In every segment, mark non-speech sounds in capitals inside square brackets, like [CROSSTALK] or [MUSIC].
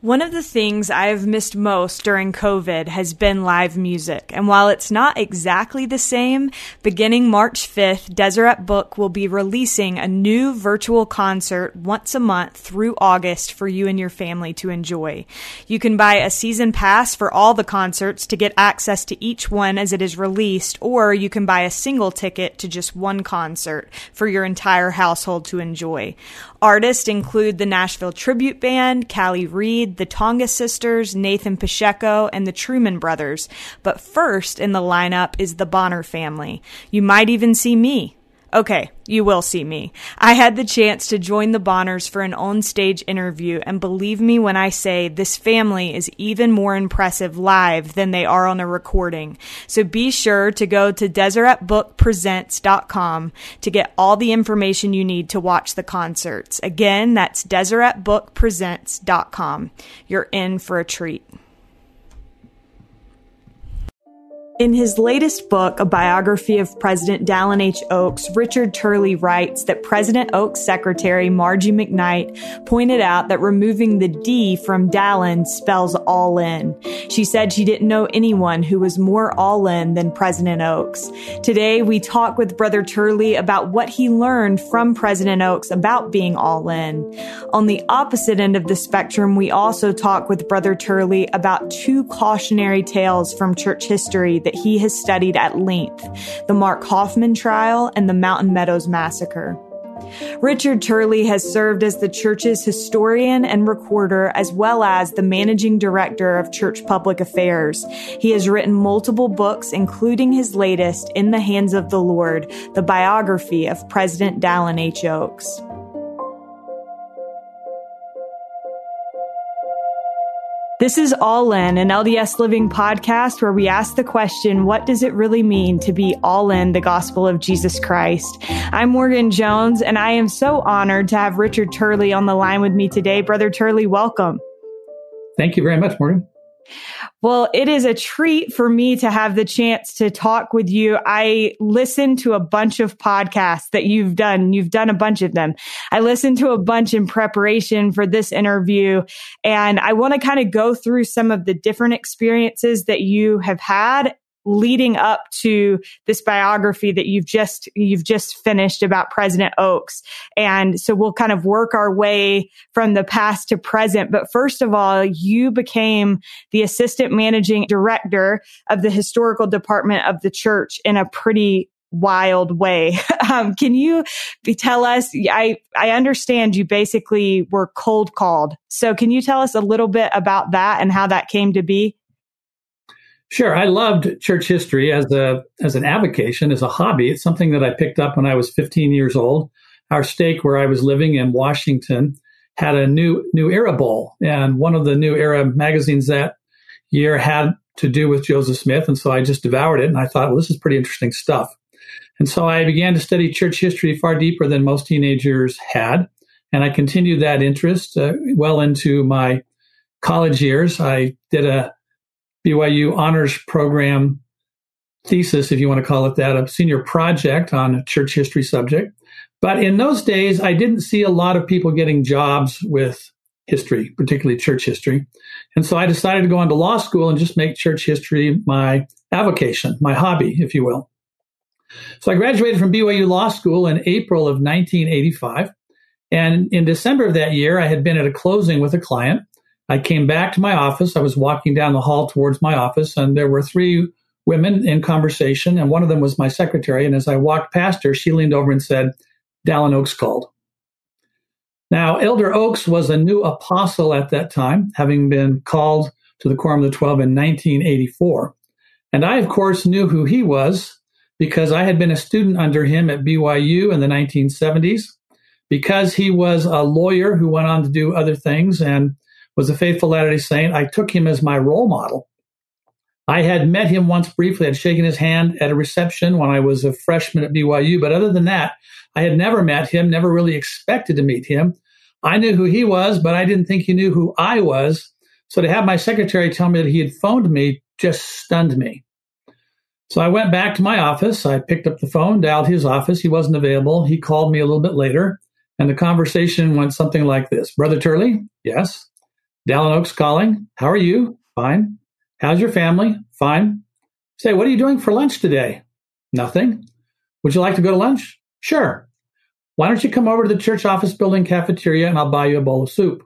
One of the things I've missed most during COVID has been live music. And while it's not exactly the same, beginning March 5th, Deseret Book will be releasing a new virtual concert once a month through August for you and your family to enjoy. You can buy a season pass for all the concerts to get access to each one as it is released, or you can buy a single ticket to just one concert for your entire household to enjoy. Artists include the Nashville Tribute Band, Calee Reed, the Tonga Sisters, Nathan Pacheco, and the Truman Brothers. But first in the lineup is the Bonner family. You might even see me. Okay, you will see me. I had the chance to join the Bonners for an on-stage interview, and believe me when I say this family is even more impressive live than they are on a recording. So be sure to go to deseretbookpresents.com to get all the information you need to watch the concerts. Again, that's deseretbookpresents.com. You're in for a treat. In his latest book, A Biography of President Dallin H. Oaks, Richard Turley writes that President Oaks' secretary, Margie McKnight, pointed out that removing the D from Dallin spells all in. She said she didn't know anyone who was more all in than President Oaks. Today, we talk with Brother Turley about what he learned from President Oaks about being all in. On the opposite end of the spectrum, we also talk with Brother Turley about two cautionary tales from church history that he has studied at length the Mark Hofmann trial and the Mountain Meadows massacre. Richard Turley has served as the church's historian and recorder, as well as the managing director of church public affairs. He has written multiple books, including his latest, In the Hands of the Lord, the biography of President Dallin H. Oaks. This is All In, an LDS Living podcast where we ask the question, what does it really mean to be all in the gospel of Jesus Christ? I'm Morgan Jones, and I am so honored to have Richard Turley on the line with me today. Brother Turley, welcome. Thank you very much, Morgan. Well, it is a treat for me to have the chance to talk with you. I listened to a bunch of podcasts that you've done. You've done a bunch of them. I listened to a bunch in preparation for this interview and I want to kind of go through some of the different experiences that you have had leading up to this biography that you've just you've just finished about President Oaks. And so we'll kind of work our way from the past to present. But first of all, you became the assistant managing director of the historical department of the church in a pretty wild way. [LAUGHS] Um, can you tell us? I I understand you basically were cold called. So can you tell us a little bit about that and how that came to be? Sure. I loved church history as a as an avocation, as a hobby. It's something that I picked up when I was 15 years old. Our stake where I was living in Washington had a new new era bowl, and one of the new era magazines that year had to do with Joseph Smith, and so I just devoured it, and I thought, well, this is pretty interesting stuff. And so I began to study church history far deeper than most teenagers had, and I continued that interest uh, well into my college years. I did a BYU honors program thesis, if you want to call it that, a senior project on a church history subject. But in those days, I didn't see a lot of people getting jobs with history, particularly church history. And so I decided to go into law school and just make church history my avocation, my hobby, if you will. So I graduated from BYU Law School in April of 1985. And in December of that year, I had been at a closing with a client I came back to my office. I was walking down the hall towards my office, and there were three women in conversation, and one of them was my secretary. And as I walked past her, she leaned over and said, Dallin Oaks called. Now, Elder Oaks was a new apostle at that time, having been called to the Quorum of the Twelve in 1984. And I, of course, knew who he was because I had been a student under him at BYU in the 1970s. Because he was a lawyer who went on to do other things and was a faithful Latter day Saint. I took him as my role model. I had met him once briefly, I had shaken his hand at a reception when I was a freshman at BYU. But other than that, I had never met him, never really expected to meet him. I knew who he was, but I didn't think he knew who I was. So to have my secretary tell me that he had phoned me just stunned me. So I went back to my office. I picked up the phone, dialed his office. He wasn't available. He called me a little bit later, and the conversation went something like this Brother Turley, yes. Dallin Oaks calling. How are you? Fine. How's your family? Fine. Say, what are you doing for lunch today? Nothing. Would you like to go to lunch? Sure. Why don't you come over to the church office building cafeteria and I'll buy you a bowl of soup?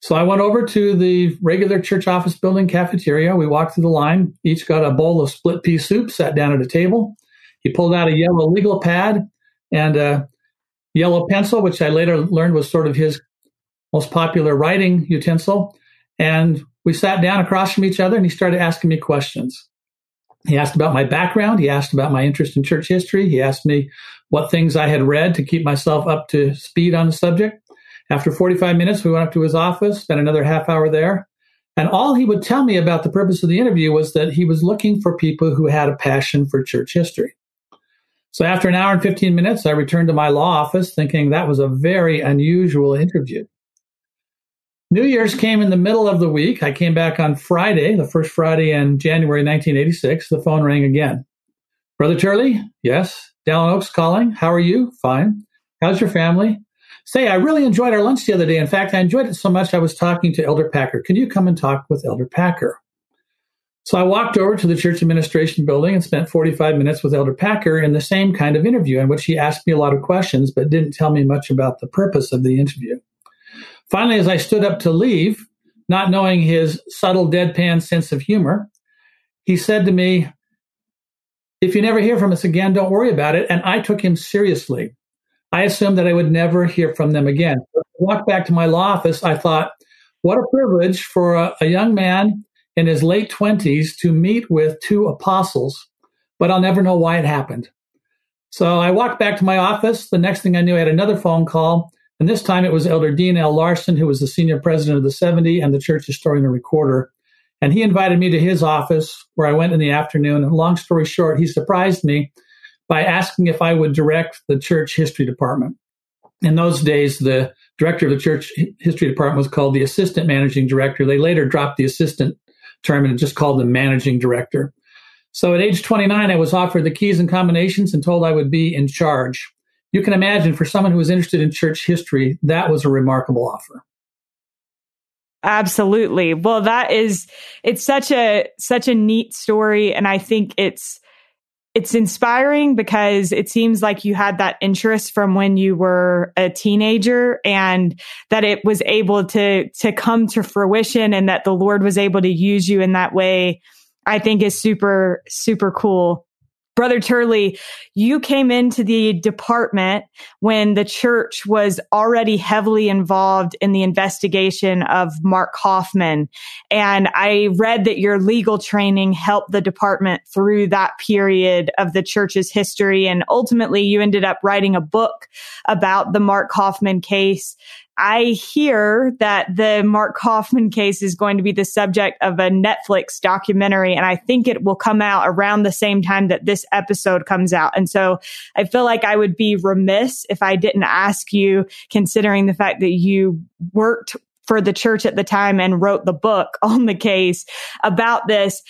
So I went over to the regular church office building cafeteria. We walked through the line, each got a bowl of split pea soup, sat down at a table. He pulled out a yellow legal pad and a yellow pencil, which I later learned was sort of his most popular writing utensil. And we sat down across from each other and he started asking me questions. He asked about my background. He asked about my interest in church history. He asked me what things I had read to keep myself up to speed on the subject. After 45 minutes, we went up to his office, spent another half hour there. And all he would tell me about the purpose of the interview was that he was looking for people who had a passion for church history. So after an hour and 15 minutes, I returned to my law office thinking that was a very unusual interview. New Year's came in the middle of the week. I came back on Friday, the first Friday in January 1986. The phone rang again. Brother Turley? Yes. Dallin Oaks calling. How are you? Fine. How's your family? Say, I really enjoyed our lunch the other day. In fact, I enjoyed it so much I was talking to Elder Packer. Can you come and talk with Elder Packer? So I walked over to the church administration building and spent 45 minutes with Elder Packer in the same kind of interview in which he asked me a lot of questions but didn't tell me much about the purpose of the interview. Finally, as I stood up to leave, not knowing his subtle deadpan sense of humor, he said to me, If you never hear from us again, don't worry about it. And I took him seriously. I assumed that I would never hear from them again. I walked back to my law office. I thought, what a privilege for a, a young man in his late 20s to meet with two apostles, but I'll never know why it happened. So I walked back to my office. The next thing I knew, I had another phone call and this time it was Elder Dean L. Larsen, who was the senior president of the 70 and the church historian and recorder. And he invited me to his office where I went in the afternoon. And long story short, he surprised me by asking if I would direct the church history department. In those days, the director of the church history department was called the assistant managing director. They later dropped the assistant term and just called the managing director. So at age 29, I was offered the keys and combinations and told I would be in charge you can imagine for someone who was interested in church history, that was a remarkable offer. Absolutely. Well, that is it's such a such a neat story and I think it's it's inspiring because it seems like you had that interest from when you were a teenager and that it was able to to come to fruition and that the Lord was able to use you in that way. I think is super super cool. Brother Turley, you came into the department when the church was already heavily involved in the investigation of Mark Hofmann. And I read that your legal training helped the department through that period of the church's history. And ultimately, you ended up writing a book about the Mark Hofmann case I hear that the Mark Hofmann case is going to be the subject of a Netflix documentary, and I think it will come out around the same time that this episode comes out. And so I feel like I would be remiss if I didn't ask you, considering the fact that you worked for the church at the time and wrote the book on the case about this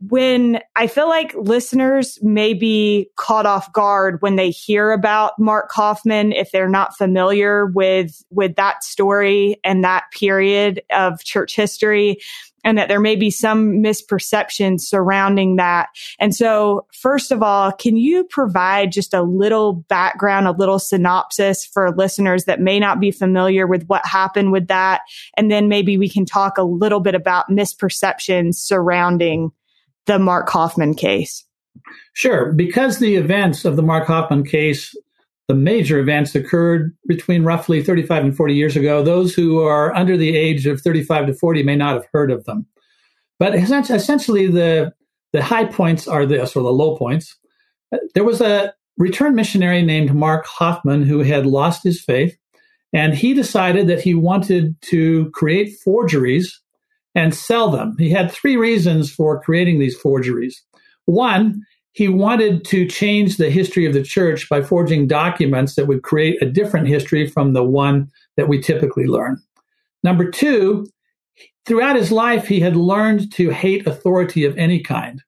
when I feel like listeners may be caught off guard when they hear about Mark Hofmann if they're not familiar with with that story and that period of church history and that there may be some misperceptions surrounding that. And so, first of all, can you provide just a little background, a little synopsis for listeners that may not be familiar with what happened with that? And then maybe we can talk a little bit about misperceptions surrounding the Mark Hofmann case? Sure. Because the events of the Mark Hofmann case, the major events occurred between roughly 35 and 40 years ago, those who are under the age of 35 to 40 may not have heard of them. But essentially, the, the high points are this, or the low points. There was a returned missionary named Mark Hofmann who had lost his faith, and he decided that he wanted to create forgeries and sell them. He had three reasons for creating these forgeries. One, he wanted to change the history of the church by forging documents that would create a different history from the one that we typically learn. Number two, throughout his life, he had learned to hate authority of any kind.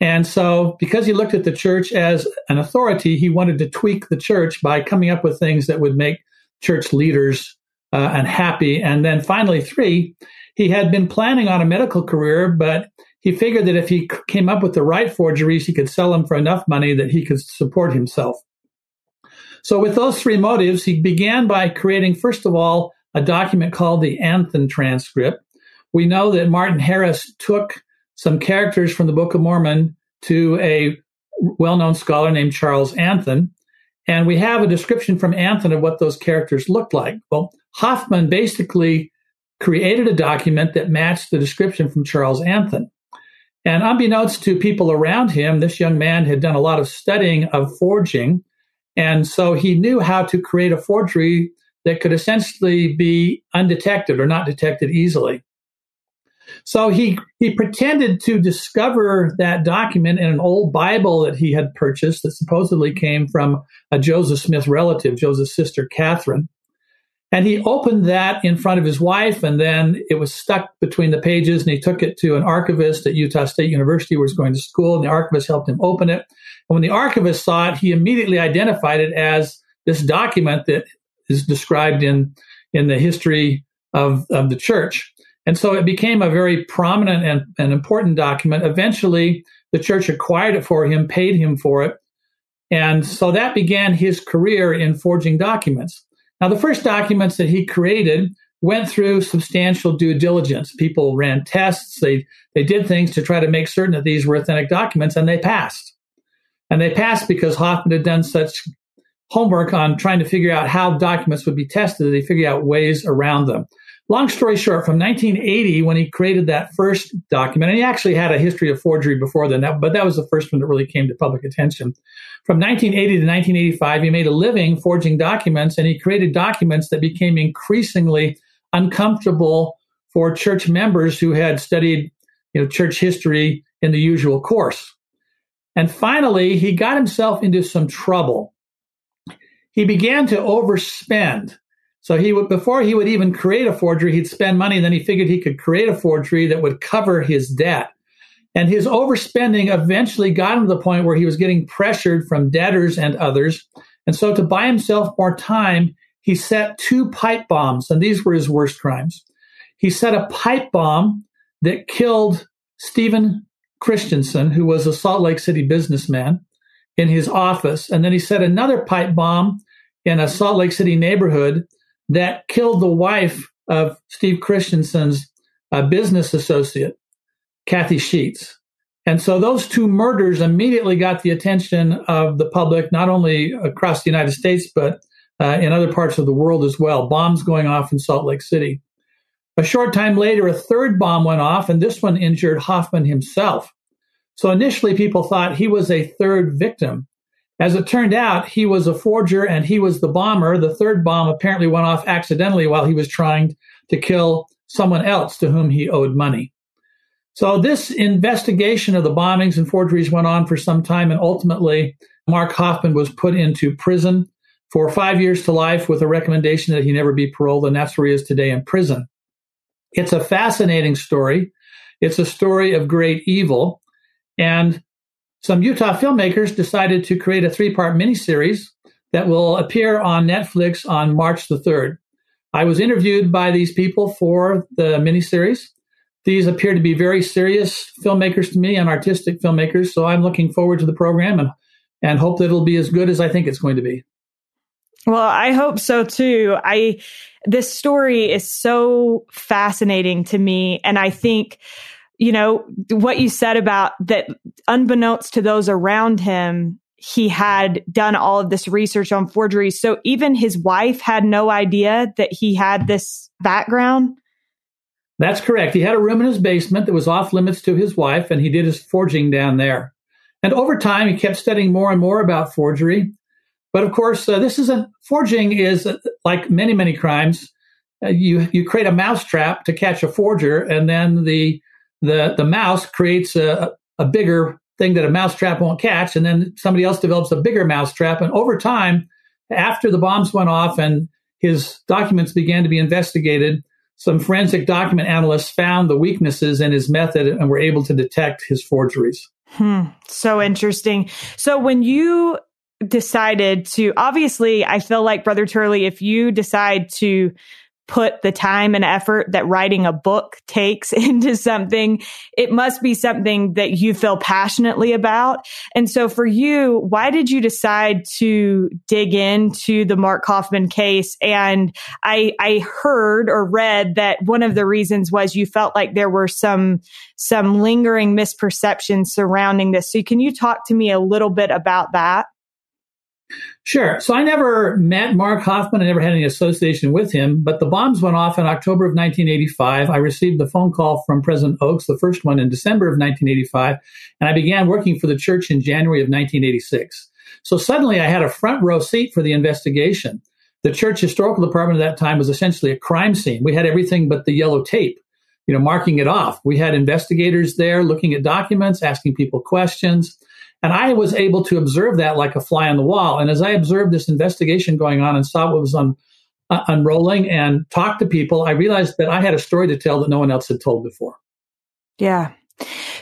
And so, because he looked at the church as an authority, he wanted to tweak the church by coming up with things that would make church leaders uh, unhappy. And then finally, three, he had been planning on a medical career, but he figured that if he came up with the right forgeries, he could sell them for enough money that he could support himself. So, with those three motives, he began by creating, first of all, a document called the Anthon transcript. We know that Martin Harris took some characters from the Book of Mormon to a well known scholar named Charles Anthon. And we have a description from Anthon of what those characters looked like. Well, Hofmann basically created a document that matched the description from Charles Anthon. And unbeknownst to people around him, this young man had done a lot of studying of forging. And so he knew how to create a forgery that could essentially be undetected or not detected easily. So he, he pretended to discover that document in an old Bible that he had purchased that supposedly came from a Joseph Smith relative, Joseph's sister Catherine. And he opened that in front of his wife, and then it was stuck between the pages. And he took it to an archivist at Utah State University, where he was going to school, and the archivist helped him open it. And when the archivist saw it, he immediately identified it as this document that is described in in the history of, of the church. And so it became a very prominent and, and important document. Eventually, the church acquired it for him, paid him for it. And so that began his career in forging documents. Now, the first documents that he created went through substantial due diligence. People ran tests, they, they did things to try to make certain that these were authentic documents, and they passed. And they passed because Hofmann had done such homework on trying to figure out how documents would be tested that he figured out ways around them. Long story short, from 1980, when he created that first document, and he actually had a history of forgery before then, but that was the first one that really came to public attention. From 1980 to 1985, he made a living forging documents, and he created documents that became increasingly uncomfortable for church members who had studied you know, church history in the usual course. And finally, he got himself into some trouble. He began to overspend so he would, before he would even create a forgery, he'd spend money. And then he figured he could create a forgery that would cover his debt. And his overspending eventually got him to the point where he was getting pressured from debtors and others. And so to buy himself more time, he set two pipe bombs, and these were his worst crimes. He set a pipe bomb that killed Steven Christensen, who was a Salt Lake City businessman, in his office. And then he set another pipe bomb in a Salt Lake City neighborhood that killed the wife of Steve Christensen's uh, business associate, Kathy Sheets. And so those two murders immediately got the attention of the public, not only across the United States, but uh, in other parts of the world as well. Bombs going off in Salt Lake City. A short time later, a third bomb went off, and this one injured Hofmann himself. So initially, people thought he was a third victim. As it turned out, he was a forger and he was the bomber. The third bomb apparently went off accidentally while he was trying to kill someone else to whom he owed money. So this investigation of the bombings and forgeries went on for some time, and ultimately, Mark Hofmann was put into prison for five years to life with a recommendation that he never be paroled, and that's where he is today in prison. It's a fascinating story. It's a story of great evil. And some Utah filmmakers decided to create a three part miniseries that will appear on Netflix on March the 3rd. I was interviewed by these people for the miniseries. These appear to be very serious filmmakers to me and artistic filmmakers, so I'm looking forward to the program and, and hope that it'll be as good as I think it's going to be. Well, I hope so too. I this story is so fascinating to me and I think you know, what you said about that unbeknownst to those around him, he had done all of this research on forgeries. So even his wife had no idea that he had this background. That's correct. He had a room in his basement that was off limits to his wife, and he did his forging down there. And over time, he kept studying more and more about forgery. But of course, uh, this isn't forging is uh, like many many crimes. Uh, you you create a mousetrap to catch a forger, and then the the the mouse creates a, a bigger thing that a mousetrap won't catch, and then somebody else develops a bigger mousetrap. And over time, after the bombs went off and his documents began to be investigated, some forensic document analysts found the weaknesses in his method and were able to detect his forgeries. Hmm. So interesting. So when you decided to, obviously, I feel like Brother Turley, if you decide to put the time and effort that writing a book [LAUGHS] takes into something, it must be something that you feel passionately about. And so for you, why did you decide to dig into the Mark Hofmann case? And I, I heard or read that one of the reasons was you felt like there were some, some lingering misperceptions surrounding this. So can you talk to me a little bit about that? Sure. So I never met Mark Hofmann. I never had any association with him, but the bombs went off in October of 1985. I received the phone call from President Oaks, the first one in December of 1985, and I began working for the church in January of 1986. So suddenly I had a front row seat for the investigation. The church historical department at that time was essentially a crime scene. We had everything but the yellow tape, you know, marking it off. We had investigators there looking at documents, asking people questions. And I was able to observe that like a fly on the wall. And as I observed this investigation going on and saw what was uh, unrolling and talked to people, I realized that I had a story to tell that no one else had told before. Yeah.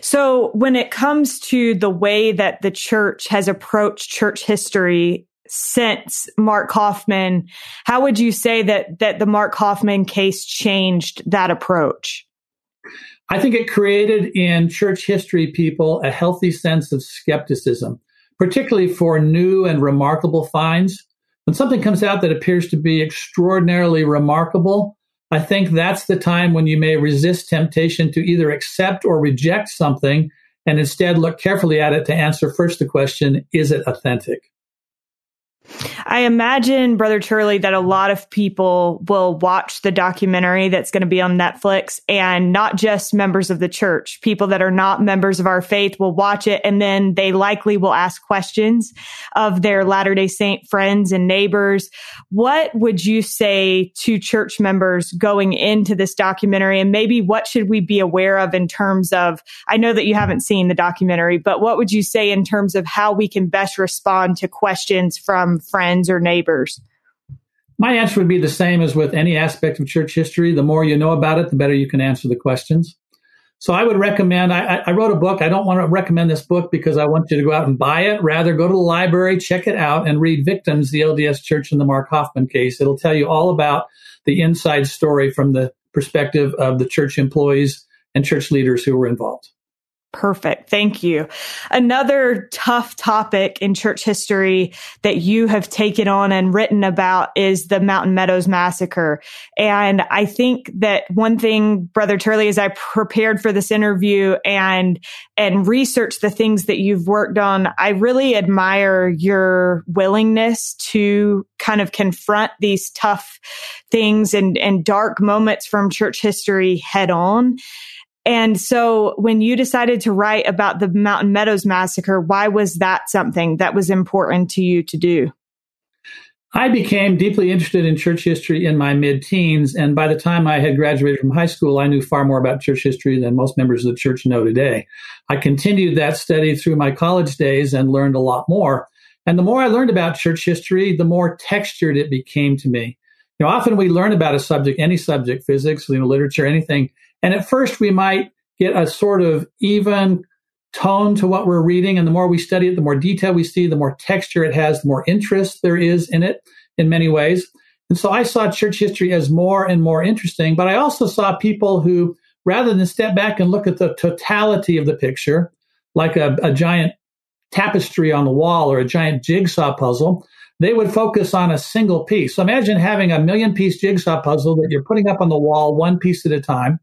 So when it comes to the way that the church has approached church history since Mark Hofmann, how would you say that that the Mark Hofmann case changed that approach? I think it created in church history people a healthy sense of skepticism, particularly for new and remarkable finds. When something comes out that appears to be extraordinarily remarkable, I think that's the time when you may resist temptation to either accept or reject something and instead look carefully at it to answer first the question, is it authentic? I imagine, Brother Turley, that a lot of people will watch the documentary that's going to be on Netflix and not just members of the church. People that are not members of our faith will watch it and then they likely will ask questions of their Latter day Saint friends and neighbors. What would you say to church members going into this documentary? And maybe what should we be aware of in terms of, I know that you haven't seen the documentary, but what would you say in terms of how we can best respond to questions from friends or neighbors? My answer would be the same as with any aspect of church history. The more you know about it, the better you can answer the questions. So I would recommend, I, I, wrote a book. I don't want to recommend this book because I want you to go out and buy it. Rather, go to the library, check it out, and read Victims, the LDS Church and the Mark Hofmann case. It'll tell you all about the inside story from the perspective of the church employees and church leaders who were involved. Perfect. Thank you. Another tough topic in church history that you have taken on and written about is the Mountain Meadows massacre. And I think that one thing, Brother Turley, as I prepared for this interview and, and researched the things that you've worked on, I really admire your willingness to kind of confront these tough things and, and dark moments from church history head on. And so when you decided to write about the Mountain Meadows massacre, why was that something that was important to you to do? I became deeply interested in church history in my mid teens. And by the time I had graduated from high school, I knew far more about church history than most members of the church know today. I continued that study through my college days and learned a lot more. And the more I learned about church history, the more textured it became to me. You know, often we learn about a subject, any subject, physics, you know, literature, anything, and at first, we might get a sort of even tone to what we're reading. And the more we study it, the more detail we see, the more texture it has, the more interest there is in it in many ways. And so I saw church history as more and more interesting, but I also saw people who, rather than step back and look at the totality of the picture, like a, a giant tapestry on the wall or a giant jigsaw puzzle, they would focus on a single piece. So imagine having a million piece jigsaw puzzle that you're putting up on the wall one piece at a time.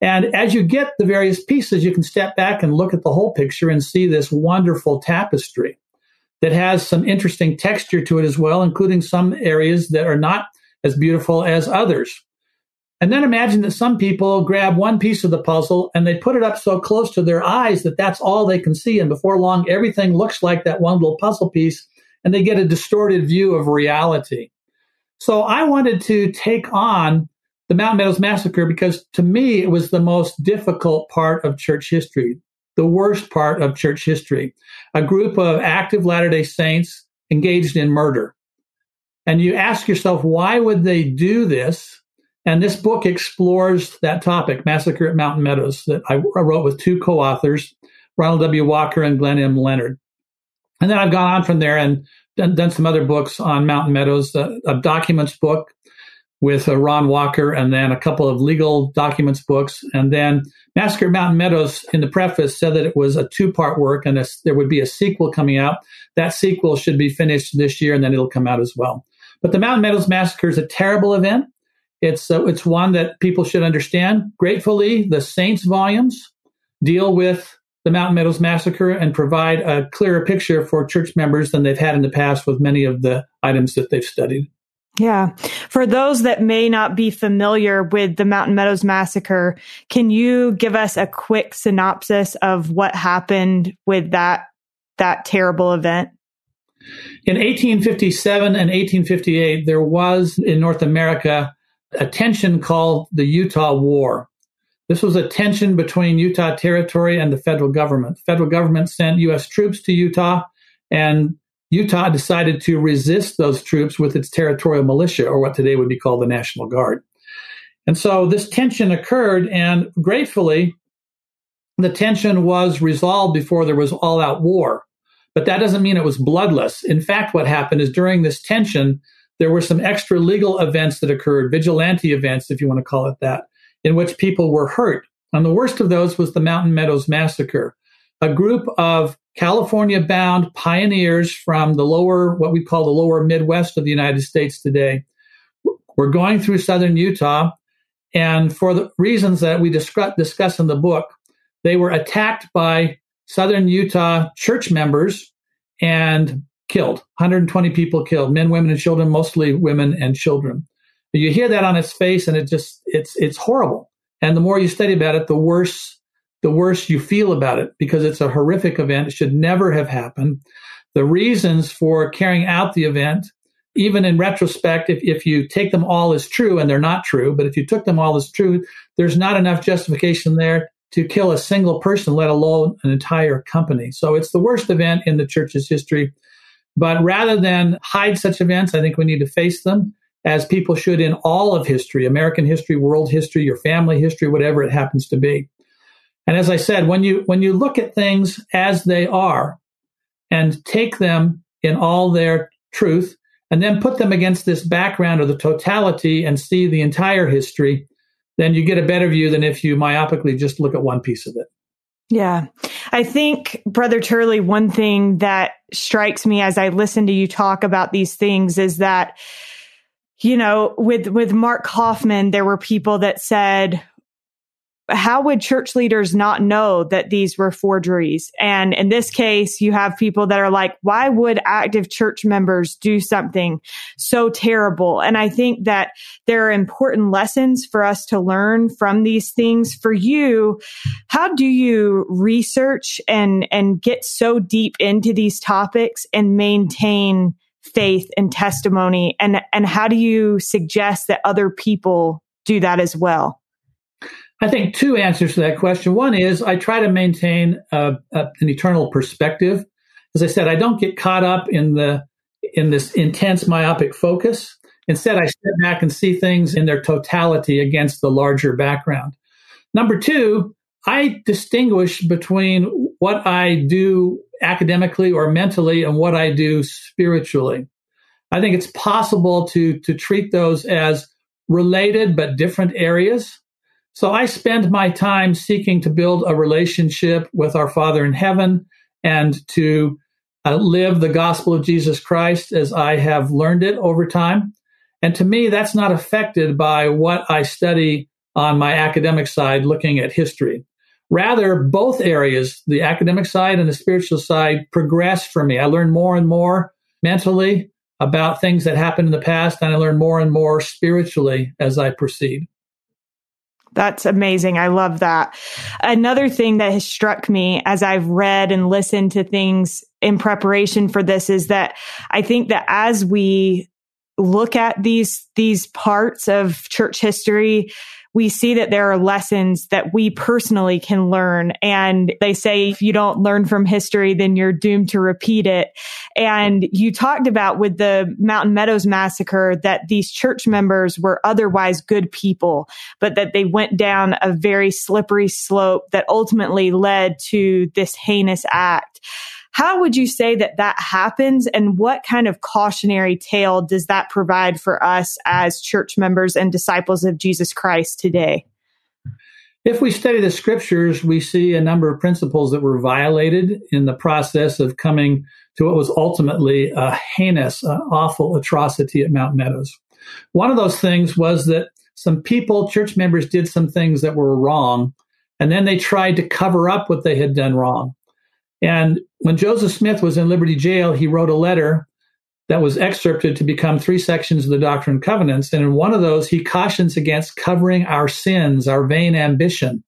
And as you get the various pieces, you can step back and look at the whole picture and see this wonderful tapestry that has some interesting texture to it as well, including some areas that are not as beautiful as others. And then imagine that some people grab one piece of the puzzle and they put it up so close to their eyes that that's all they can see. And before long, everything looks like that one little puzzle piece and they get a distorted view of reality. So I wanted to take on the Mountain Meadows Massacre because to me it was the most difficult part of church history, the worst part of church history. A group of active Latter day Saints engaged in murder. And you ask yourself, why would they do this? And this book explores that topic, Massacre at Mountain Meadows, that I wrote with two co authors, Ronald W. Walker and Glenn M. Leonard. And then I've gone on from there and done, done some other books on Mountain Meadows, a, a documents book with uh, Ron Walker, and then a couple of legal documents books. And then Massacre Mountain Meadows in the preface said that it was a two part work and a, there would be a sequel coming out. That sequel should be finished this year and then it'll come out as well. But the Mountain Meadows Massacre is a terrible event. It's, uh, it's one that people should understand. Gratefully, the Saints volumes deal with the Mountain Meadows Massacre and provide a clearer picture for church members than they've had in the past with many of the items that they've studied. Yeah. For those that may not be familiar with the Mountain Meadows Massacre, can you give us a quick synopsis of what happened with that, that terrible event? In 1857 and 1858, there was in North America a tension called the Utah War. This was a tension between Utah Territory and the federal government. The federal government sent U.S. troops to Utah, and Utah decided to resist those troops with its territorial militia, or what today would be called the National Guard. And so this tension occurred, and gratefully, the tension was resolved before there was all out war. But that doesn't mean it was bloodless. In fact, what happened is during this tension, there were some extra legal events that occurred, vigilante events, if you want to call it that, in which people were hurt. And the worst of those was the Mountain Meadows Massacre. A group of California bound pioneers from the lower, what we call the lower Midwest of the United States today, were going through southern Utah. And for the reasons that we discuss, in the book, they were attacked by southern Utah church members and killed 120 people killed men women and children mostly women and children you hear that on its face and it just it's it's horrible and the more you study about it the worse the worse you feel about it because it's a horrific event. It should never have happened. The reasons for carrying out the event, even in retrospect, if, if you take them all as true, and they're not true, but if you took them all as true, there's not enough justification there to kill a single person, let alone an entire company. So it's the worst event in the church's history. But rather than hide such events, I think we need to face them as people should in all of history, American history, world history, your family history, whatever it happens to be. And as I said, when you when you look at things as they are and take them in all their truth and then put them against this background of the totality and see the entire history, then you get a better view than if you myopically just look at one piece of it. Yeah. I think, Brother Turley, one thing that strikes me as I listen to you talk about these things is that, you know, with, with Mark Hofmann, there were people that said, how would church leaders not know that these were forgeries? And in this case, you have people that are like, why would active church members do something so terrible? And I think that there are important lessons for us to learn from these things. For you, how do you research and, and get so deep into these topics and maintain faith and testimony? And, and how do you suggest that other people do that as well? I think two answers to that question. One is I try to maintain a, a, an eternal perspective. As I said, I don't get caught up in the in this intense myopic focus. Instead, I step back and see things in their totality against the larger background. Number two, I distinguish between what I do academically or mentally and what I do spiritually. I think it's possible to to treat those as related but different areas. So I spend my time seeking to build a relationship with our Father in heaven and to uh, live the gospel of Jesus Christ as I have learned it over time. And to me, that's not affected by what I study on my academic side, looking at history. Rather, both areas, the academic side and the spiritual side, progress for me. I learn more and more mentally about things that happened in the past, and I learn more and more spiritually as I proceed. That's amazing. I love that. Another thing that has struck me as I've read and listened to things in preparation for this is that I think that as we look at these, these parts of church history, we see that there are lessons that we personally can learn. And they say if you don't learn from history, then you're doomed to repeat it. And you talked about with the Mountain Meadows massacre that these church members were otherwise good people, but that they went down a very slippery slope that ultimately led to this heinous act. How would you say that that happens and what kind of cautionary tale does that provide for us as church members and disciples of Jesus Christ today? If we study the scriptures, we see a number of principles that were violated in the process of coming to what was ultimately a heinous, uh, awful atrocity at Mount Meadows. One of those things was that some people, church members, did some things that were wrong, and then they tried to cover up what they had done wrong. And when Joseph Smith was in Liberty Jail, he wrote a letter that was excerpted to become three sections of the Doctrine and Covenants. And in one of those, he cautions against covering our sins, our vain ambition.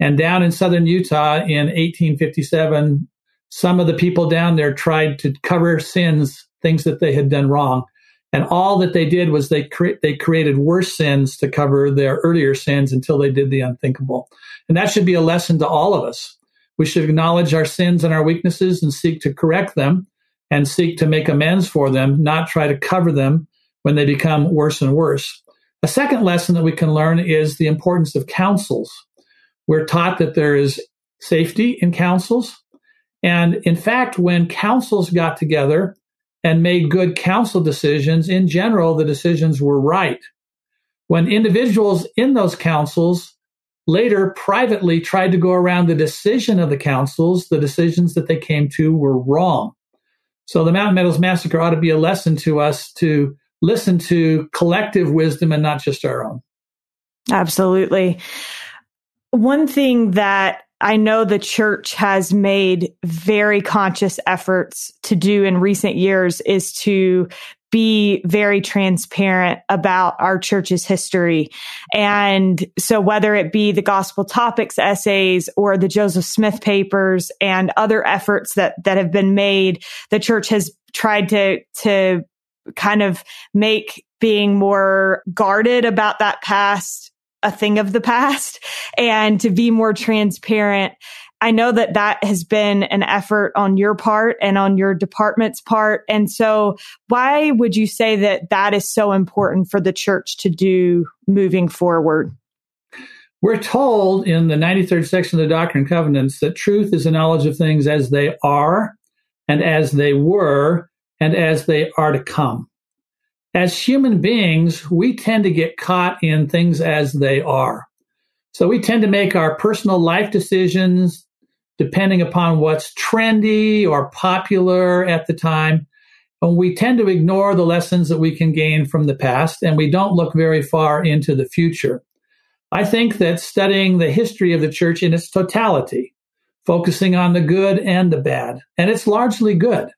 And down in southern Utah in 1857, some of the people down there tried to cover sins, things that they had done wrong. And all that they did was they, cre- they created worse sins to cover their earlier sins until they did the unthinkable. And that should be a lesson to all of us. We should acknowledge our sins and our weaknesses and seek to correct them and seek to make amends for them, not try to cover them when they become worse and worse. A second lesson that we can learn is the importance of councils. We're taught that there is safety in councils. And in fact, when councils got together and made good council decisions, in general, the decisions were right. When individuals in those councils later privately tried to go around the decision of the councils, the decisions that they came to were wrong. So the Mountain Meadows Massacre ought to be a lesson to us to listen to collective wisdom and not just our own. Absolutely. One thing that I know the church has made very conscious efforts to do in recent years is to be very transparent about our church's history. And so whether it be the gospel topics essays or the Joseph Smith papers and other efforts that, that have been made, the church has tried to, to kind of make being more guarded about that past a thing of the past [LAUGHS] and to be more transparent I know that that has been an effort on your part and on your department's part. And so why would you say that that is so important for the church to do moving forward? We're told in the 93rd section of the Doctrine and Covenants that truth is a knowledge of things as they are and as they were and as they are to come. As human beings, we tend to get caught in things as they are. So we tend to make our personal life decisions depending upon what's trendy or popular at the time. And we tend to ignore the lessons that we can gain from the past, and we don't look very far into the future. I think that studying the history of the church in its totality, focusing on the good and the bad, and it's largely good.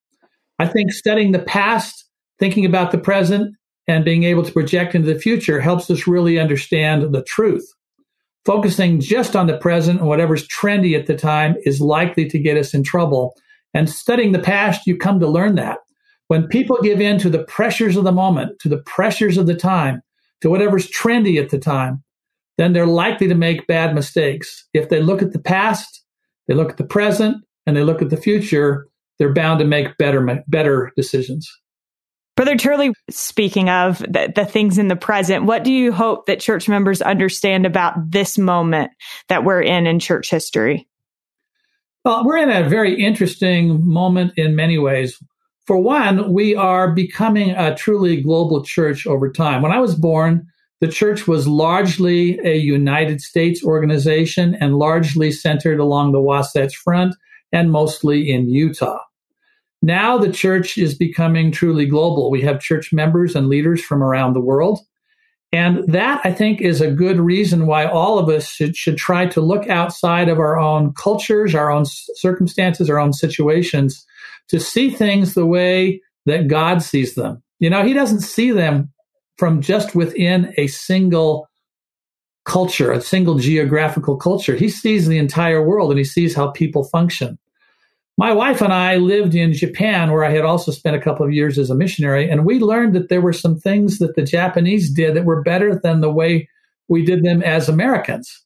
I think studying the past, thinking about the present, and being able to project into the future helps us really understand the truth. Focusing just on the present and whatever's trendy at the time is likely to get us in trouble. And studying the past, you come to learn that. When people give in to the pressures of the moment, to the pressures of the time, to whatever's trendy at the time, then they're likely to make bad mistakes. If they look at the past, they look at the present, and they look at the future, they're bound to make better, better decisions. Brother Turley, speaking of the, the, things in the present, what do you hope that church members understand about this moment that we're in in church history? Well, we're in a very interesting moment in many ways. For one, we are becoming a truly global church over time. When I was born, the church was largely a United States organization and largely centered along the Wasatch Front and mostly in Utah. Now the church is becoming truly global. We have church members and leaders from around the world. And that, I think, is a good reason why all of us should, should try to look outside of our own cultures, our own circumstances, our own situations to see things the way that God sees them. You know, He doesn't see them from just within a single culture, a single geographical culture. He sees the entire world and He sees how people function. My wife and I lived in Japan, where I had also spent a couple of years as a missionary, and we learned that there were some things that the Japanese did that were better than the way we did them as Americans.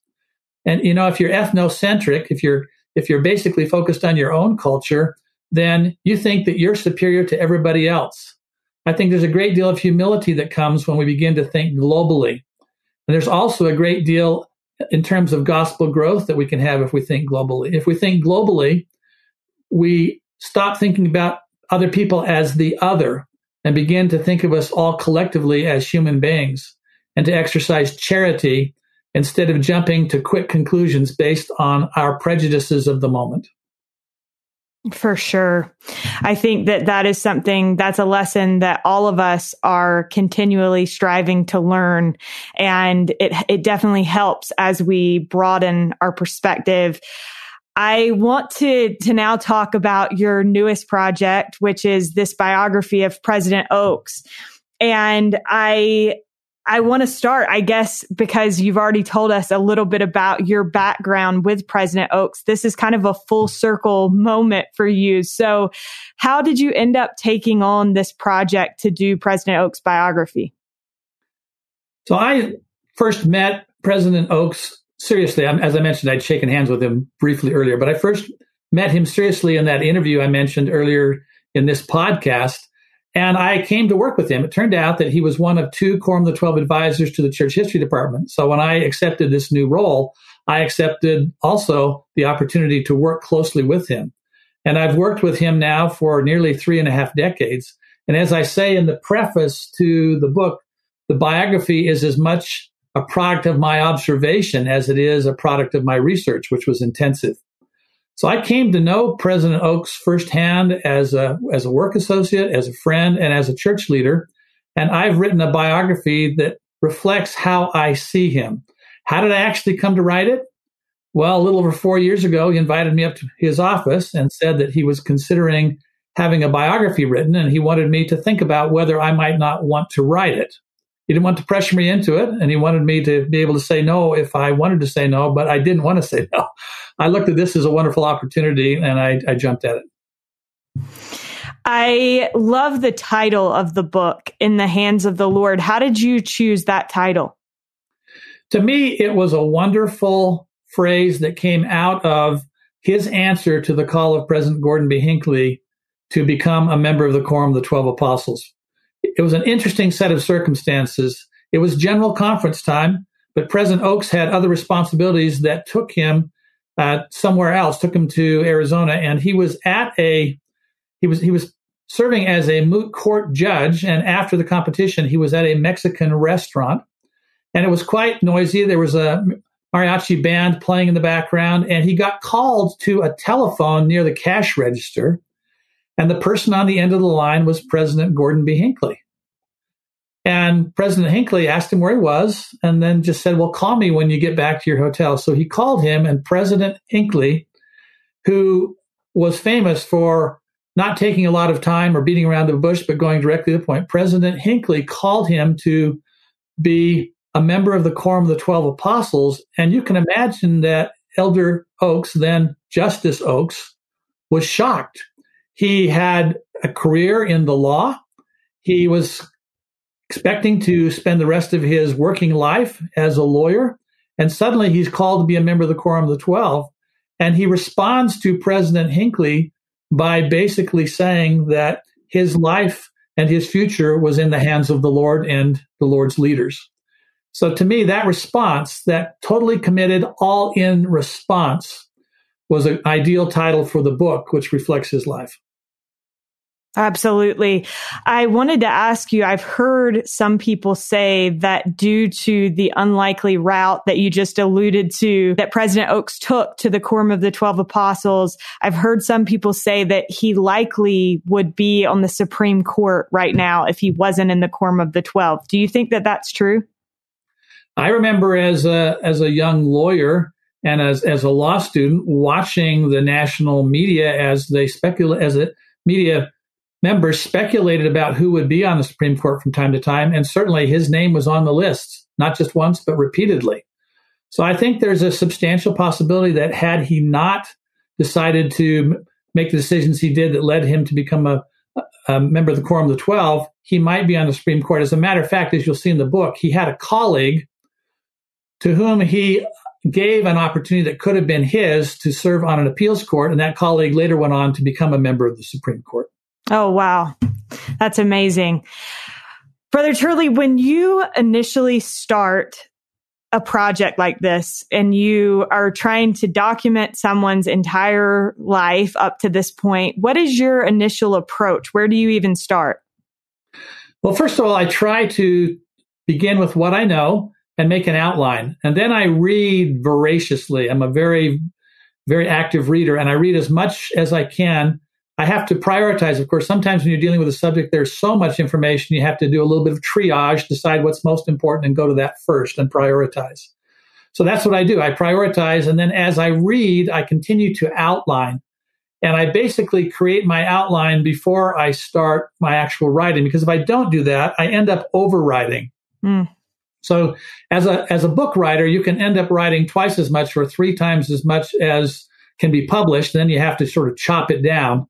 And you know, if you're ethnocentric, if you're if you're basically focused on your own culture, then you think that you're superior to everybody else. I think there's a great deal of humility that comes when we begin to think globally. And there's also a great deal in terms of gospel growth that we can have if we think globally. If we think globally, we stop thinking about other people as the other and begin to think of us all collectively as human beings and to exercise charity instead of jumping to quick conclusions based on our prejudices of the moment. For sure. I think that that is something that's a lesson that all of us are continually striving to learn. And it, it definitely helps as we broaden our perspective. I want to, to now talk about your newest project, which is this biography of President Oaks. And I, I want to start, I guess, because you've already told us a little bit about your background with President Oaks. This is kind of a full circle moment for you. So, how did you end up taking on this project to do President Oaks' biography? So, I first met President Oaks seriously. As I mentioned, I'd shaken hands with him briefly earlier, but I first met him seriously in that interview I mentioned earlier in this podcast and I came to work with him. It turned out that he was one of two Quorum of the Twelve advisors to the church history department. So when I accepted this new role, I accepted also the opportunity to work closely with him. And I've worked with him now for nearly three and a half decades. And as I say in the preface to the book, the biography is as much a product of my observation as it is a product of my research, which was intensive. So I came to know President Oaks firsthand as a, as a work associate, as a friend, and as a church leader. And I've written a biography that reflects how I see him. How did I actually come to write it? Well, a little over four years ago, he invited me up to his office and said that he was considering having a biography written and he wanted me to think about whether I might not want to write it. He didn't want to pressure me into it and he wanted me to be able to say no if I wanted to say no, but I didn't want to say no. I looked at this as a wonderful opportunity and I, I jumped at it. I love the title of the book, In the Hands of the Lord. How did you choose that title? To me, it was a wonderful phrase that came out of his answer to the call of President Gordon B. Hinckley to become a member of the Quorum of the Twelve Apostles. It was an interesting set of circumstances. It was general conference time, but President Oaks had other responsibilities that took him uh, somewhere else, took him to Arizona, and he was at a he was he was serving as a moot court judge. And after the competition, he was at a Mexican restaurant, and it was quite noisy. There was a mariachi band playing in the background, and he got called to a telephone near the cash register. And the person on the end of the line was President Gordon B. Hinckley. And President Hinckley asked him where he was and then just said, Well, call me when you get back to your hotel. So he called him, and President Hinckley, who was famous for not taking a lot of time or beating around the bush, but going directly to the point, President Hinckley called him to be a member of the Quorum of the Twelve Apostles. And you can imagine that Elder Oaks, then Justice Oaks, was shocked. He had a career in the law. He was expecting to spend the rest of his working life as a lawyer. And suddenly he's called to be a member of the Quorum of the Twelve. And he responds to President Hinckley by basically saying that his life and his future was in the hands of the Lord and the Lord's leaders. So to me, that response, that totally committed, all in response, was an ideal title for the book, which reflects his life. Absolutely. I wanted to ask you, I've heard some people say that due to the unlikely route that you just alluded to, that President Oaks took to the Quorum of the 12 Apostles, I've heard some people say that he likely would be on the Supreme Court right now if he wasn't in the Quorum of the 12. Do you think that that's true? I remember as a, as a young lawyer, and as, as a law student watching the national media as they speculate as a media members speculated about who would be on the Supreme Court from time to time, and certainly his name was on the list, not just once, but repeatedly. So I think there's a substantial possibility that had he not decided to make the decisions he did that led him to become a, a member of the Quorum of the Twelve, he might be on the Supreme Court. As a matter of fact, as you'll see in the book, he had a colleague to whom he gave an opportunity that could have been his to serve on an appeals court, and that colleague later went on to become a member of the Supreme Court. Oh, wow. That's amazing. Brother Turley, when you initially start a project like this and you are trying to document someone's entire life up to this point, what is your initial approach? Where do you even start? Well, first of all, I try to begin with what I know and make an outline. And then I read voraciously. I'm a very, very active reader and I read as much as I can. I have to prioritize. Of course, sometimes when you're dealing with a subject, there's so much information, you have to do a little bit of triage, decide what's most important and go to that first and prioritize. So that's what I do. I prioritize. And then as I read, I continue to outline. And I basically create my outline before I start my actual writing, because if I don't do that, I end up overwriting. Mm. So as a as a book writer, you can end up writing twice as much or three times as much as can be published. Then you have to sort of chop it down.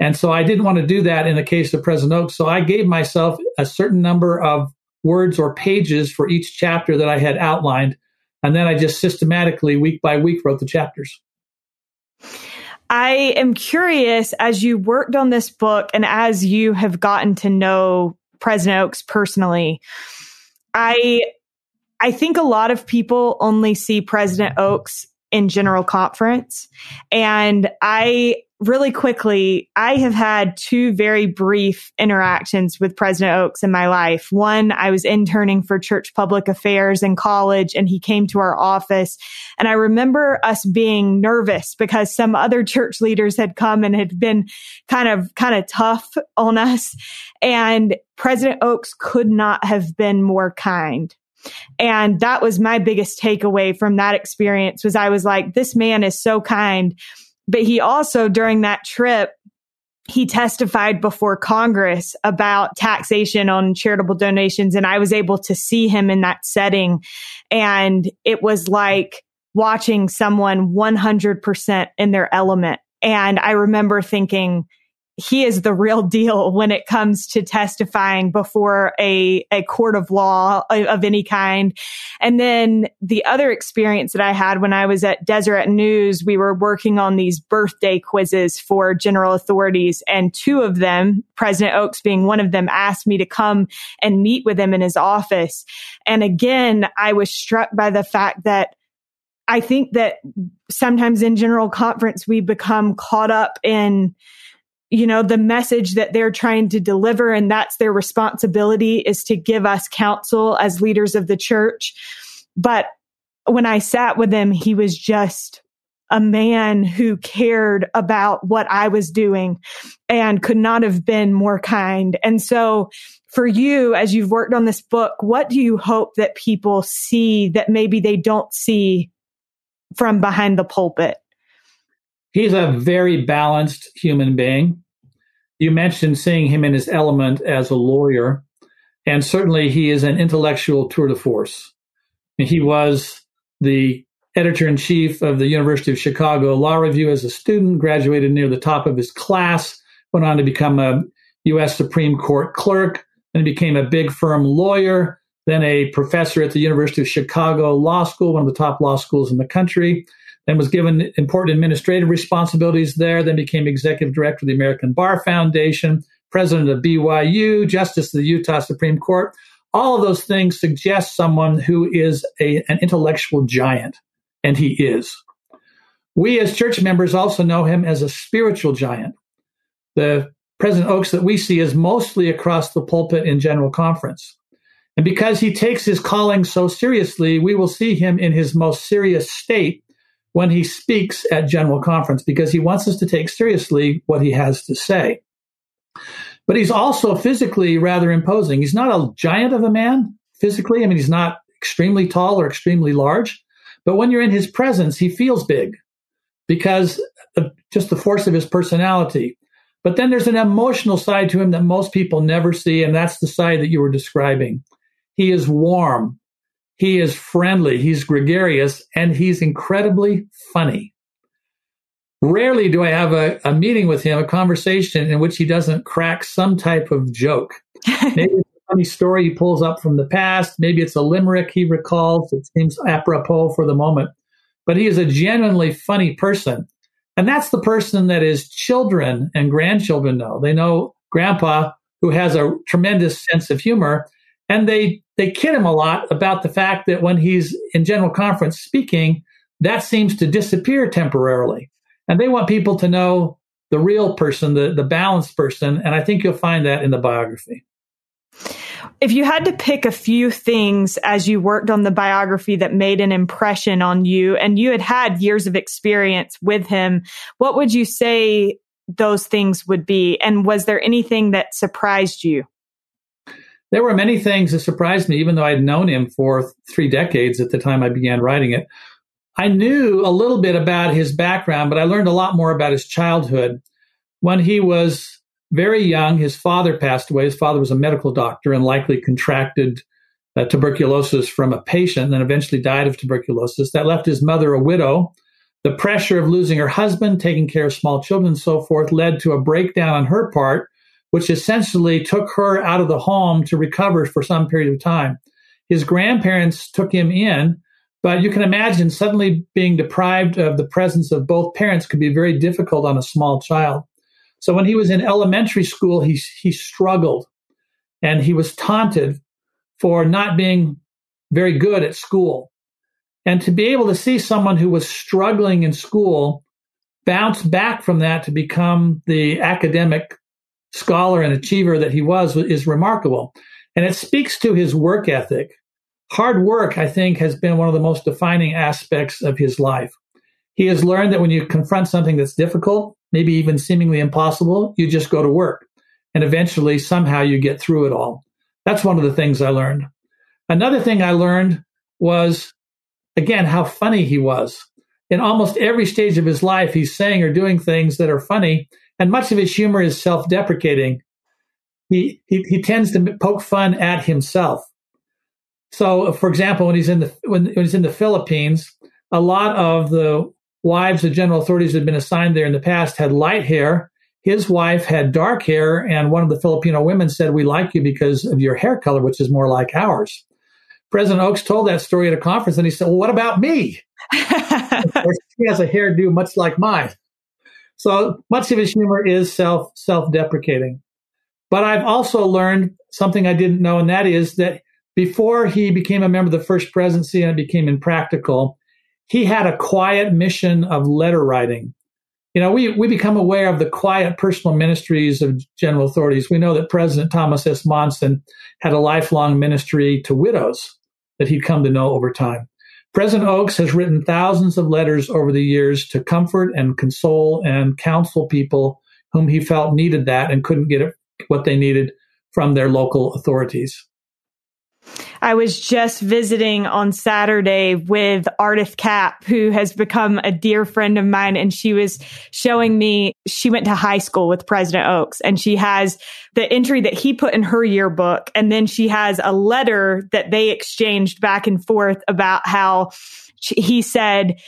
And so I didn't want to do that in the case of President Oaks. So I gave myself a certain number of words or pages for each chapter that I had outlined. And then I just systematically, week by week, wrote the chapters. I am curious as you worked on this book and as you have gotten to know President Oaks personally, I I think a lot of people only see President Oaks in general conference. And I really quickly, I have had two very brief interactions with President Oaks in my life. One, I was interning for church public affairs in college and he came to our office. And I remember us being nervous because some other [LAUGHS] church leaders had come and had been kind of, kind of tough on us. And President Oaks could not have been more kind. And that was my biggest takeaway from that experience was I was like, this man is so kind. But he also during that trip, he testified before Congress about taxation on charitable donations. And I was able to see him in that setting. And it was like watching someone 100% in their element. And I remember thinking, he is the real deal when it comes to testifying before a, a court of law of, any kind. And then the other experience that I had when I was at Deseret News, we were working on these birthday quizzes for general authorities. And two of them, President Oaks being one of them, asked me to come and meet with him in his office. And again, I was struck by the fact that I think that sometimes in general conference, we become caught up in you know, the message that they're trying to deliver and that's their responsibility is to give us counsel as leaders of the church. But when I sat with him, he was just a man who cared about what I was doing and could not have been more kind. And so for you, as you've worked on this book, what do you hope that people see that maybe they don't see from behind the pulpit? He's a very balanced human being. You mentioned seeing him in his element as a lawyer, and certainly he is an intellectual tour de force. He was the editor in chief of the University of Chicago Law Review as a student, graduated near the top of his class, went on to become a U.S. Supreme Court clerk, then became a big firm lawyer, then a professor at the University of Chicago Law School, one of the top law schools in the country then was given important administrative responsibilities there, then became executive director of the American Bar Foundation, president of BYU, justice of the Utah Supreme Court. All of those things suggest someone who is a, an intellectual giant, and he is. We as church members also know him as a spiritual giant. The President Oaks that we see is mostly across the pulpit in general conference. And because he takes his calling so seriously, we will see him in his most serious state when he speaks at General Conference because he wants us to take seriously what he has to say. But he's also physically rather imposing. He's not a giant of a man physically. I mean, he's not extremely tall or extremely large. But when you're in his presence, he feels big because of just the force of his personality. But then there's an emotional side to him that most people never see, and that's the side that you were describing. He is warm. He is friendly, he's gregarious, and he's incredibly funny. Rarely do I have a, a meeting with him, a conversation in which he doesn't crack some type of joke. [LAUGHS] Maybe it's a funny story he pulls up from the past. Maybe it's a limerick he recalls that seems apropos for the moment. But he is a genuinely funny person. And that's the person that his children and grandchildren know. They know grandpa, who has a tremendous sense of humor, and they they kid him a lot about the fact that when he's in general conference speaking, that seems to disappear temporarily. And they want people to know the real person, the, the balanced person. And I think you'll find that in the biography. If you had to pick a few things as you worked on the biography that made an impression on you, and you had had years of experience with him, what would you say those things would be? And was there anything that surprised you? There were many things that surprised me, even though I'd known him for three decades at the time I began writing it. I knew a little bit about his background, but I learned a lot more about his childhood. When he was very young, his father passed away. His father was a medical doctor and likely contracted uh, tuberculosis from a patient and then eventually died of tuberculosis. That left his mother a widow. The pressure of losing her husband, taking care of small children, and so forth, led to a breakdown on her part which essentially took her out of the home to recover for some period of time. His grandparents took him in, but you can imagine suddenly being deprived of the presence of both parents could be very difficult on a small child. So when he was in elementary school, he, he struggled and he was taunted for not being very good at school. And to be able to see someone who was struggling in school bounce back from that to become the academic scholar and achiever that he was is remarkable. And it speaks to his work ethic. Hard work, I think, has been one of the most defining aspects of his life. He has learned that when you confront something that's difficult, maybe even seemingly impossible, you just go to work. And eventually, somehow, you get through it all. That's one of the things I learned. Another thing I learned was, again, how funny he was. In almost every stage of his life, he's saying or doing things that are funny and much of his humor is self-deprecating. He, he he tends to poke fun at himself. So, for example, when he's in the when, when he's in the Philippines, a lot of the wives of general authorities that had been assigned there in the past had light hair. His wife had dark hair, and one of the Filipino women said, "We like you because of your hair color, which is more like ours." President Oaks told that story at a conference, and he said, "Well, what about me?" [LAUGHS] course, he has a hairdo much like mine. So much of his humor is self self deprecating. But I've also learned something I didn't know, and that is that before he became a member of the first presidency and became impractical, he had a quiet mission of letter writing. You know, we, we become aware of the quiet personal ministries of general authorities. We know that President Thomas S. Monson had a lifelong ministry to widows that he'd come to know over time. President Oaks has written thousands of letters over the years to comfort and console and counsel people whom he felt needed that and couldn't get what they needed from their local authorities. I was just visiting on Saturday with Artith Cap, who has become a dear friend of mine. And she was showing me, she went to high school with President Oaks and she has the entry that he put in her yearbook. And then she has a letter that they exchanged back and forth about how he said,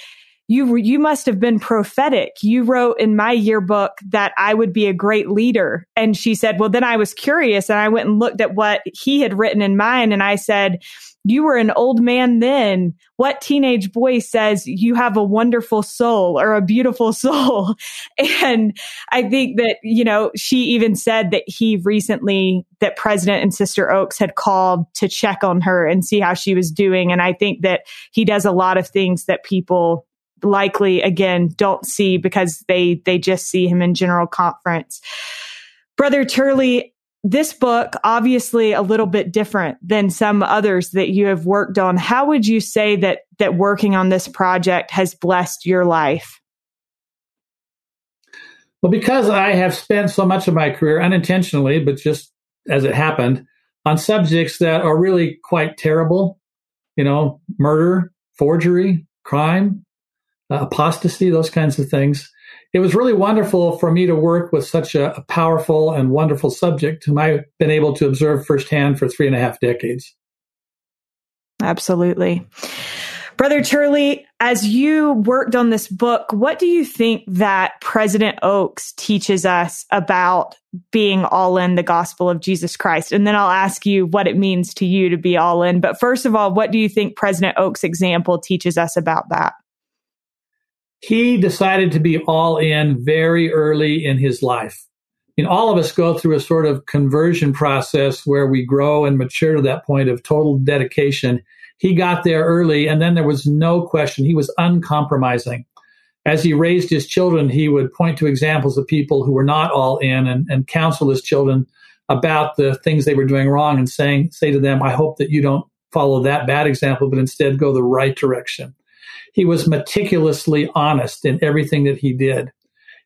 you you must have been prophetic. You wrote in my yearbook that I would be a great leader. And she said, "Well, then I was curious and I went and looked at what he had written in mine and I said, you were an old man then. What teenage boy says you have a wonderful soul or a beautiful [LAUGHS] soul? And I think that, you know, she even said that he recently, that President and Sister Oaks had called to check on her and see how she was doing. And I think that he does a lot of things that people likely again don't see because they they just see him in general conference. Brother Turley, this book obviously a little bit different than some others that you have worked on. How would you say that that working on this project has blessed your life? Well, because I have spent so much of my career unintentionally, but just as it happened, on subjects that are really quite terrible, you know, murder, forgery, crime, Uh, apostasy, those kinds of things. It was really wonderful for me to work with such a, a powerful and wonderful subject whom I've been able to observe firsthand for three and a half decades. Absolutely. Brother Turley, as you worked on this book, what do you think that President Oaks teaches us about being all in the gospel of Jesus Christ? And then I'll ask you what it means to you to be all in. But first of all, what do you think President Oaks' example teaches us about that? He decided to be all in very early in his life. mean, all of us go through a sort of conversion process where we grow and mature to that point of total dedication. He got there early, and then there was no question. He was uncompromising. As he raised his children, he would point to examples of people who were not all in and, and counsel his children about the things they were doing wrong and saying, say to them, I hope that you don't follow that bad example, but instead go the right direction. He was meticulously honest in everything that he did.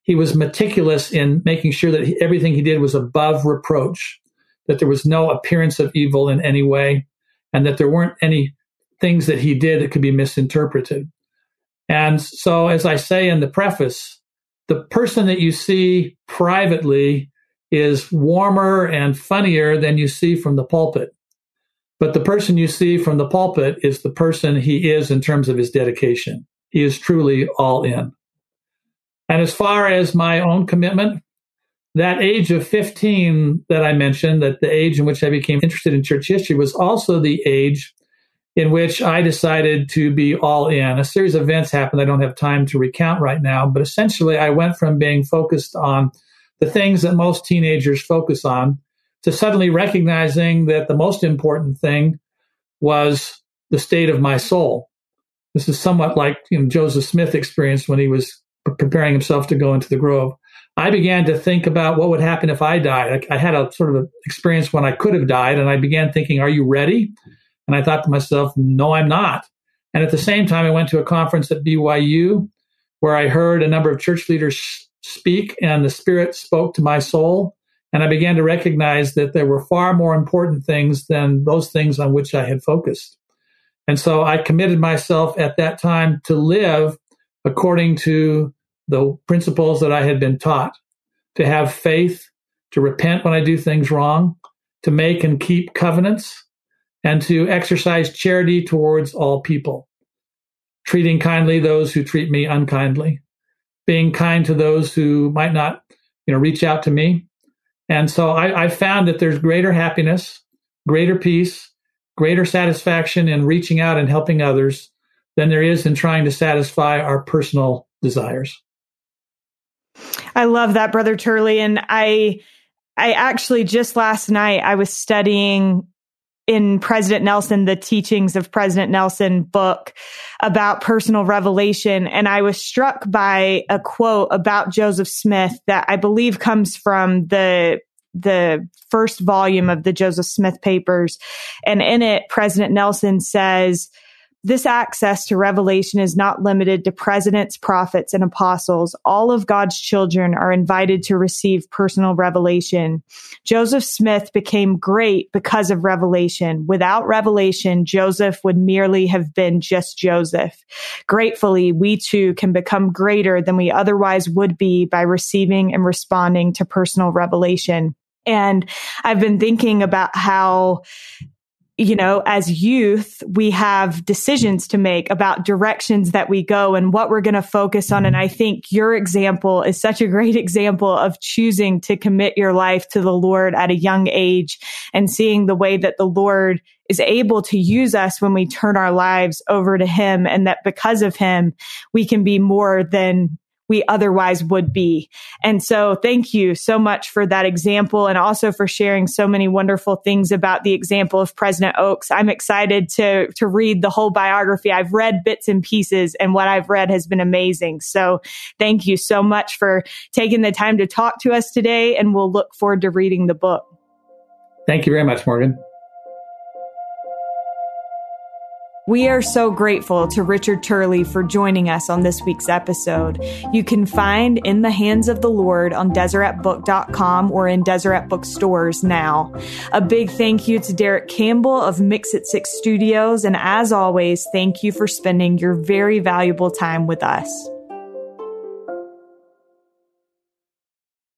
He was meticulous in making sure that he, everything he did was above reproach, that there was no appearance of evil in any way, and that there weren't any things that he did that could be misinterpreted. And so, as I say in the preface, the person that you see privately is warmer and funnier than you see from the pulpit. But the person you see from the pulpit is the person he is in terms of his dedication. He is truly all in. And as far as my own commitment, that age of 15 that I mentioned, that the age in which I became interested in church history was also the age in which I decided to be all in. A series of events happened I don't have time to recount right now, but essentially I went from being focused on the things that most teenagers focus on to suddenly recognizing that the most important thing was the state of my soul. This is somewhat like you know, Joseph Smith experienced when he was preparing himself to go into the grove. I began to think about what would happen if I died. I, I had a sort of experience when I could have died, and I began thinking, "Are you ready?" And I thought to myself, "No, I'm not." And at the same time, I went to a conference at BYU where I heard a number of church leaders speak, and the Spirit spoke to my soul. And I began to recognize that there were far more important things than those things on which I had focused. And so I committed myself at that time to live according to the principles that I had been taught, to have faith, to repent when I do things wrong, to make and keep covenants, and to exercise charity towards all people, treating kindly those who treat me unkindly, being kind to those who might not, you know, reach out to me. And so I, I found that there's greater happiness, greater peace, greater satisfaction in reaching out and helping others than there is in trying to satisfy our personal desires. I love that, Brother Turley. And I, I actually just last night I was studying in President Nelson, the teachings of President Nelson book about personal revelation. And I was struck by a quote about Joseph Smith that I believe comes from the the first volume of the Joseph Smith papers. And in it, President Nelson says, this access to revelation is not limited to presidents, prophets, and apostles. All of God's children are invited to receive personal revelation. Joseph Smith became great because of revelation. Without revelation, Joseph would merely have been just Joseph. Gratefully, we too can become greater than we otherwise would be by receiving and responding to personal revelation. And I've been thinking about how you know, as youth, we have decisions to make about directions that we go and what we're going to focus on. And I think your example is such a great [LAUGHS] example of choosing to commit your life to the Lord at a young age and seeing the way that the Lord is able to use us when we turn our lives over to Him and that because of Him, we can be more than we otherwise would be. And so thank you so much for that example and also for sharing so many wonderful things about the example of President Oaks. I'm excited to, to read the whole biography. I've read bits and pieces and what I've read has been amazing. So thank you so much for taking the time to talk to us today and we'll look forward to reading the book. Thank you very much, Morgan. We are so grateful to Richard Turley for joining us on this week's episode. You can find In the Hands of the Lord on DeseretBook.com or in Deseret bookstores now. A big thank you to Derek Campbell of Mix at Six Studios. And as always, thank you for spending your very valuable time with us.